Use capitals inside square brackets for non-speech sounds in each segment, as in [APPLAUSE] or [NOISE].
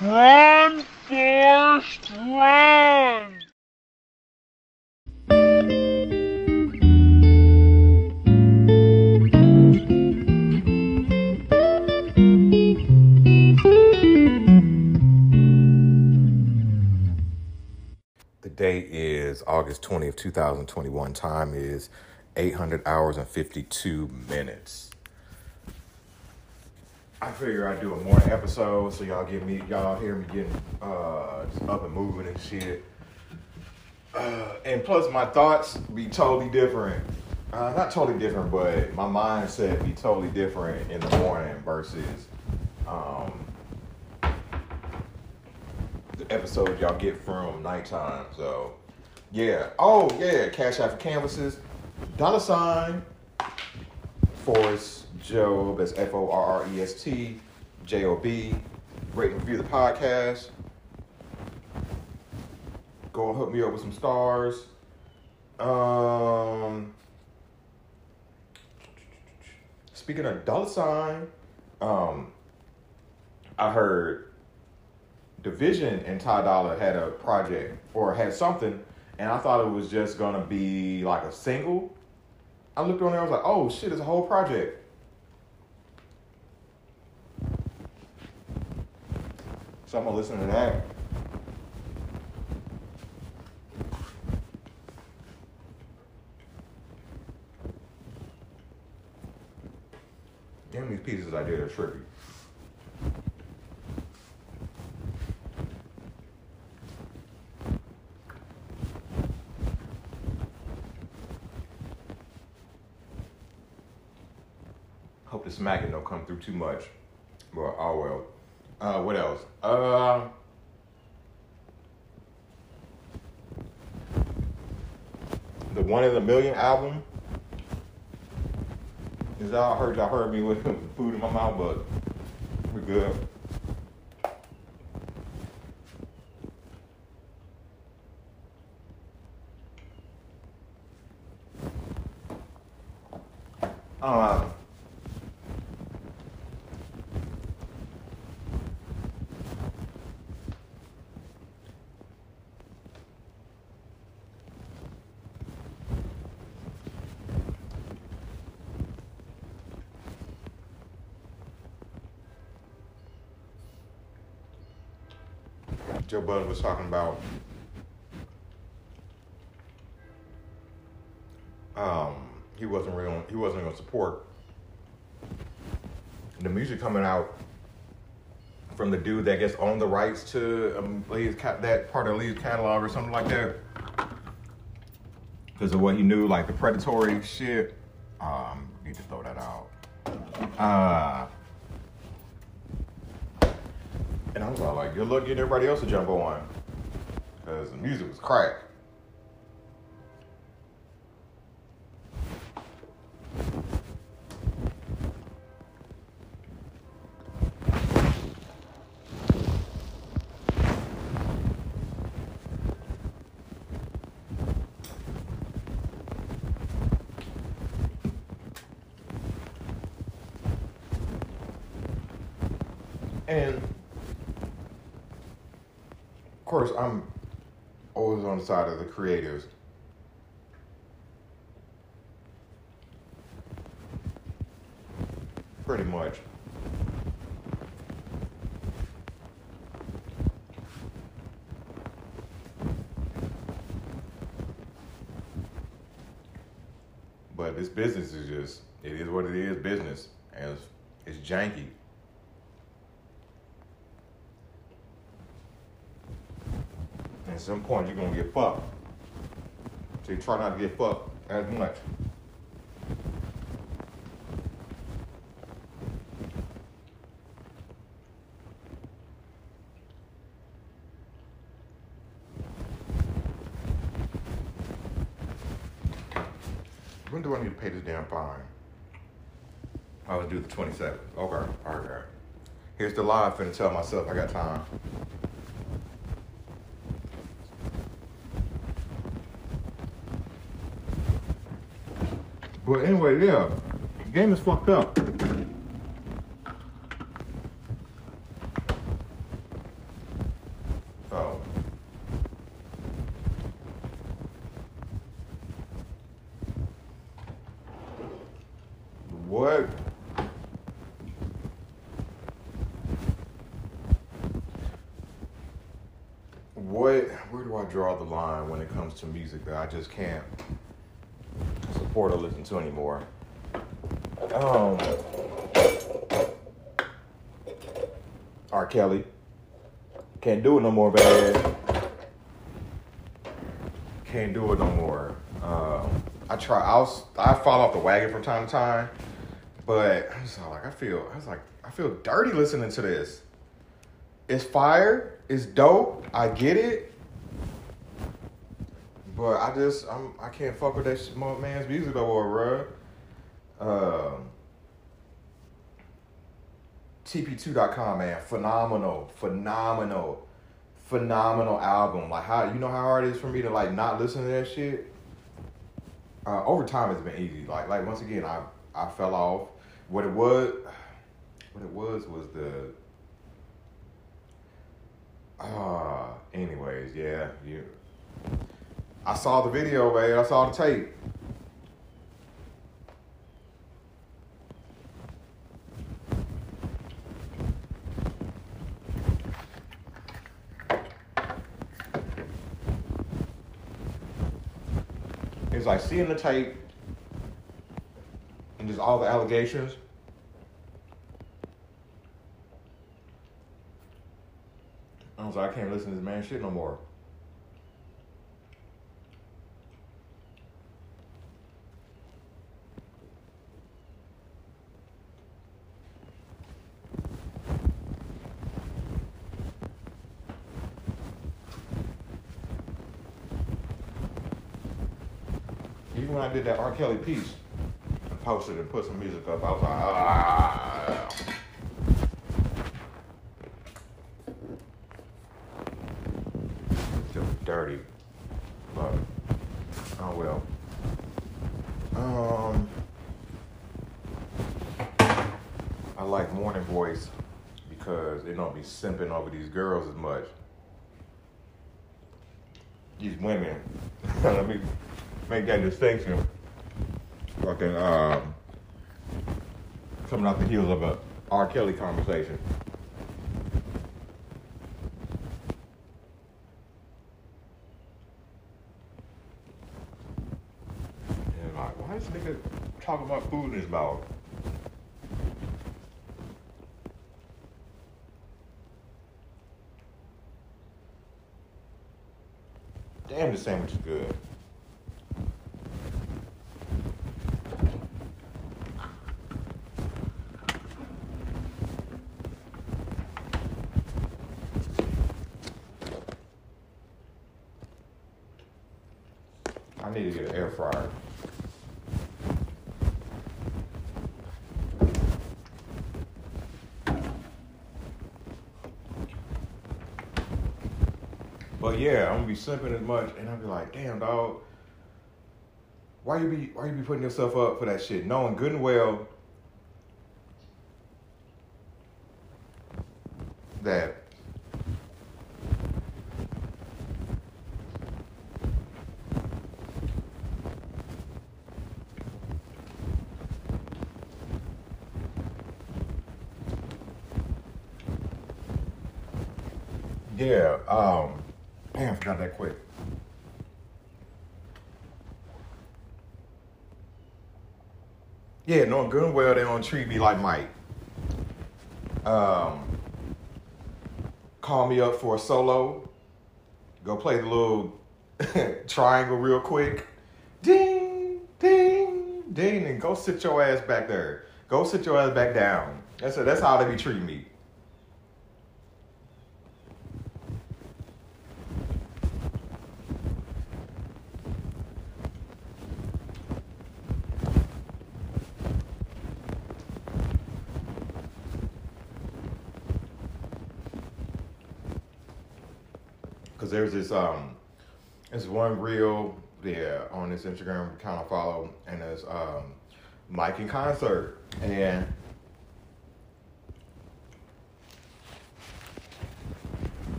Run, Forrest, run! The date is August 20th, 2021. Time is 800 hours and 52 minutes. I figure I'd do a morning episode so y'all get me, y'all hear me getting uh, up and moving and shit. Uh, and plus, my thoughts be totally different. Uh, not totally different, but my mindset be totally different in the morning versus um, the episode y'all get from nighttime. So, yeah. Oh, yeah. Cash App for canvases. Dollar sign. Forrest Job. That's F O R R E S T J O B. Rate and review the podcast. Go and hook me up with some stars. Um. Speaking of dollar sign, um, I heard dvsn and Ty Dolla had a project or had something, and I thought it was just gonna be like a single. I looked on there, I was like, oh shit, it's a whole project. So I'm gonna listen to that. Damn, these pieces I did are trippy. Hope the smacking don't come through too much. But oh well. Uh, what else? Uh, the One in a Million album. Is y'all heard y'all heard me with [LAUGHS] food in my mouth, but we're good. Uh, Joe Budden was talking about. Um, he wasn't real he wasn't going to support. The music coming out from the dude that gets owned the rights to um, Lee's that part of Lee's catalog or something like that. Because of what he knew like the predatory shit. Um need to throw that out. Uh and I was all like, good luck getting everybody else to jump on. Because the music was crack. And of course, I'm always on the side of the creatives. Pretty much. But this business is just, it is what it is business. And it's, it's janky. At some point you're gonna get fucked. So you try not to get fucked as much. When do I need to pay this damn fine? I'll do the 27th. Okay, okay. Here's the live finna tell myself I got time. But anyway, yeah, the game is fucked up. Oh. What? What? Where do I draw the line when it comes to music that I just can't support or listen to anymore? Um. R. Kelly. Can't do it no more, bad. Can't do it no more. Um, I try. I was. I fall off the wagon from time to time, but I'm just like I feel. I was like I feel dirty listening to this. It's fire. It's dope. I get it. But I just I'm I can't fuck with that shit, man's music no more, bro. Um, TP2.com, man, phenomenal, phenomenal, phenomenal album. Like how you know how hard it is for me to like not listen to that shit. Uh, over time, it's been easy. Like like once again, I I fell off. What it was, [SIGHS] what it was was the. Ah, uh, anyways, yeah, you. I saw the video, man. I saw the tape. It's like seeing the tape and just all the allegations. I was like, I can't listen to this man shit no more. Even when I did that R. Kelly piece, I posted and put some music up, I was like, ah. Feel dirty, but oh well. Um, I like Morning Voice because they don't be simping over these girls as much. These women, [LAUGHS] let me make that distinction. Fucking um, coming off the heels of a R. Kelly conversation. And like, why is this nigga talking about food in his mouth? Damn, the sandwich is good. I But yeah, I'm gonna be simping as much, and I'll be like, damn dog, why you be why you be putting yourself up for that shit, knowing good and well that Yeah, um, damn, forgot that quick. Yeah, knowing good and well they don't treat me like Mike. Um, call me up for a solo. Go play the little [LAUGHS] triangle real quick. Ding, ding, ding, and go sit your ass back there. Go sit your ass back down. That's that's how they be treating me. Cause there's this um, there's one reel there on this Instagram account I follow, and there's um, Mike in concert, and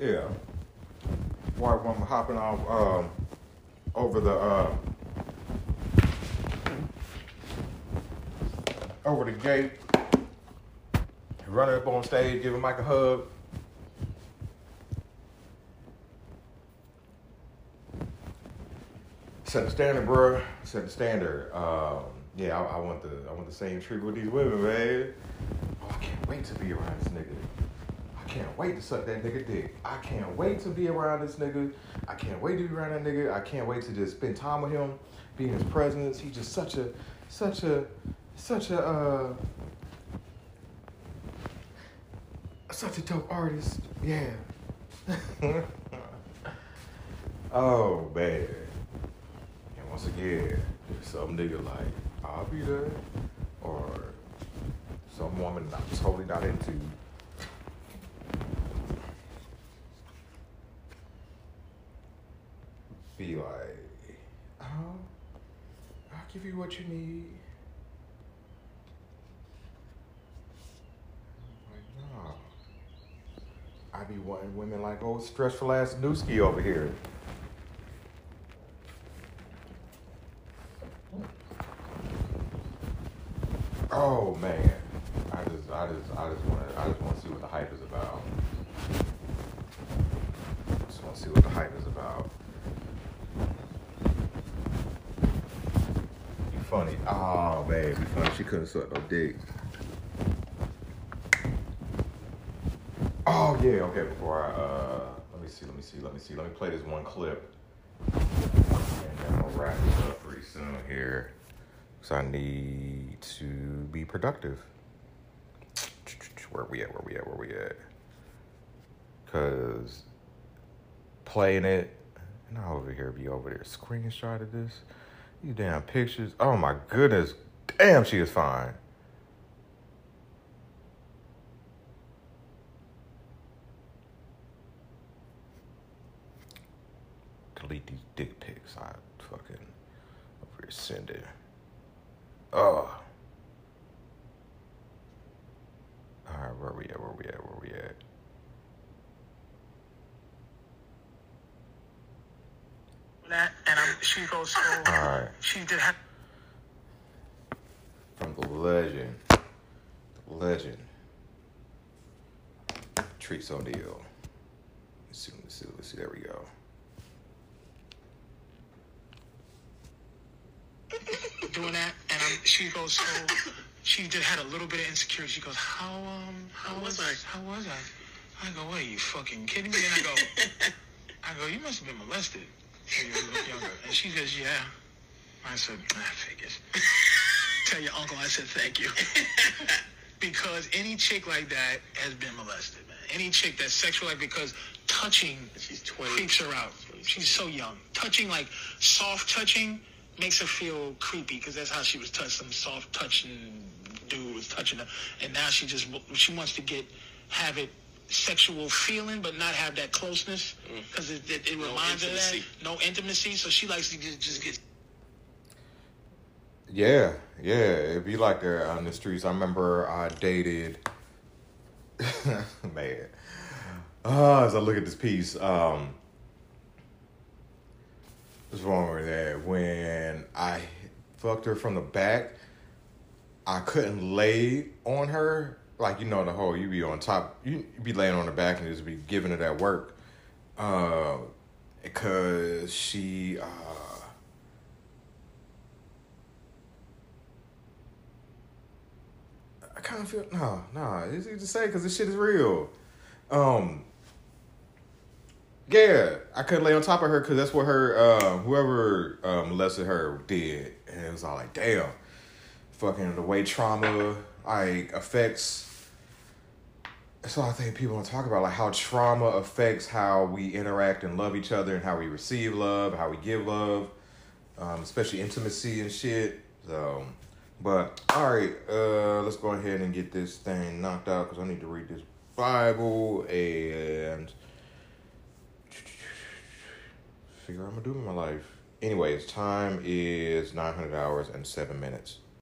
yeah. White woman hopping off um, over the uh, over the gate, running up on stage, giving Mike a hug. Set the standard, bro. Set the standard. Um, yeah, I, I want the I want the same treatment with these women, man. Oh, I can't wait to be around this nigga. Can't wait to suck that nigga dick. I can't wait to be around this nigga. I can't wait to be around that nigga. I can't wait to just spend time with him, be in his presence. He's just such a, such a, such a, uh, such a dope artist. Yeah. [LAUGHS] oh man. And once again, some nigga like, I'll be there, or some woman I'm totally not into. Be like, oh, I'll give you what you need. Like, nah. I be wanting women like old stressful ass Newski over here. Oh man, I just, I just, I just want to, I just want to see what the hype is about. Just want to see what the hype is about. You funny? Oh man, you funny. She couldn't suck no dick. Oh yeah, okay. Before I, uh, let me see, let me see, let me see. Let me play this one clip, and then I'll wrap this up pretty soon here. because I need to be productive. Where we at? Where we at? Where we at? Cause playing it, and I over here be over there screenshot of this. You damn pictures. Oh my goodness. Damn, she is fine. Delete these dick pics. I fucking over send it. Oh. All right, where we at? Where we at? Where we at? that, she goes so. All right. She did have. From the legend, the legend, Patrice O'Neal. Let's see, let's see, let's see. There we go. doing that, and um, she goes so. She just had a little bit of insecurity. She goes, "How um, how, was I? How was I?" I go, "What? You fucking kidding me?" Then I go, [LAUGHS] "I go, you must have been molested when you were a little younger." And she goes, "Yeah." I said, "Ah, figures." [LAUGHS] Tell your uncle I said thank you. [LAUGHS] because any chick like that has been molested, man. Any chick that's sexual, like because touching She's 20. creeps her out. She's so young. Touching, like soft touching, makes her feel creepy because that's how she was touched. Some soft touching dude was touching her, and now she just she wants to get have it sexual feeling, but not have that closeness because it, it, it No reminds her of that no intimacy. So she likes to just, just get Yeah, yeah, it'd be like that on the streets. I remember I dated, [LAUGHS] man. Uh, as I look at this piece, um, what's wrong with that? When I fucked her from the back, I couldn't lay on her. Like, you know, the whole, you be on top, you be laying on the back and just be giving her that work. Uh, because she, uh, I kind of feel no, no. It's easy to say because this shit is real. Um, yeah, I couldn't lay on top of her because that's what her uh, whoever uh, molested her did, and it was all like, damn, fucking the way trauma like affects. That's all I think people talk about, like how trauma affects how we interact and love each other, and how we receive love, how we give love, um, especially intimacy and shit. So, but all right, uh, let's go ahead and get this thing knocked out because I need to read this Bible and figure out what I'm gonna do with my life. Anyways, time is 900 hours and seven minutes.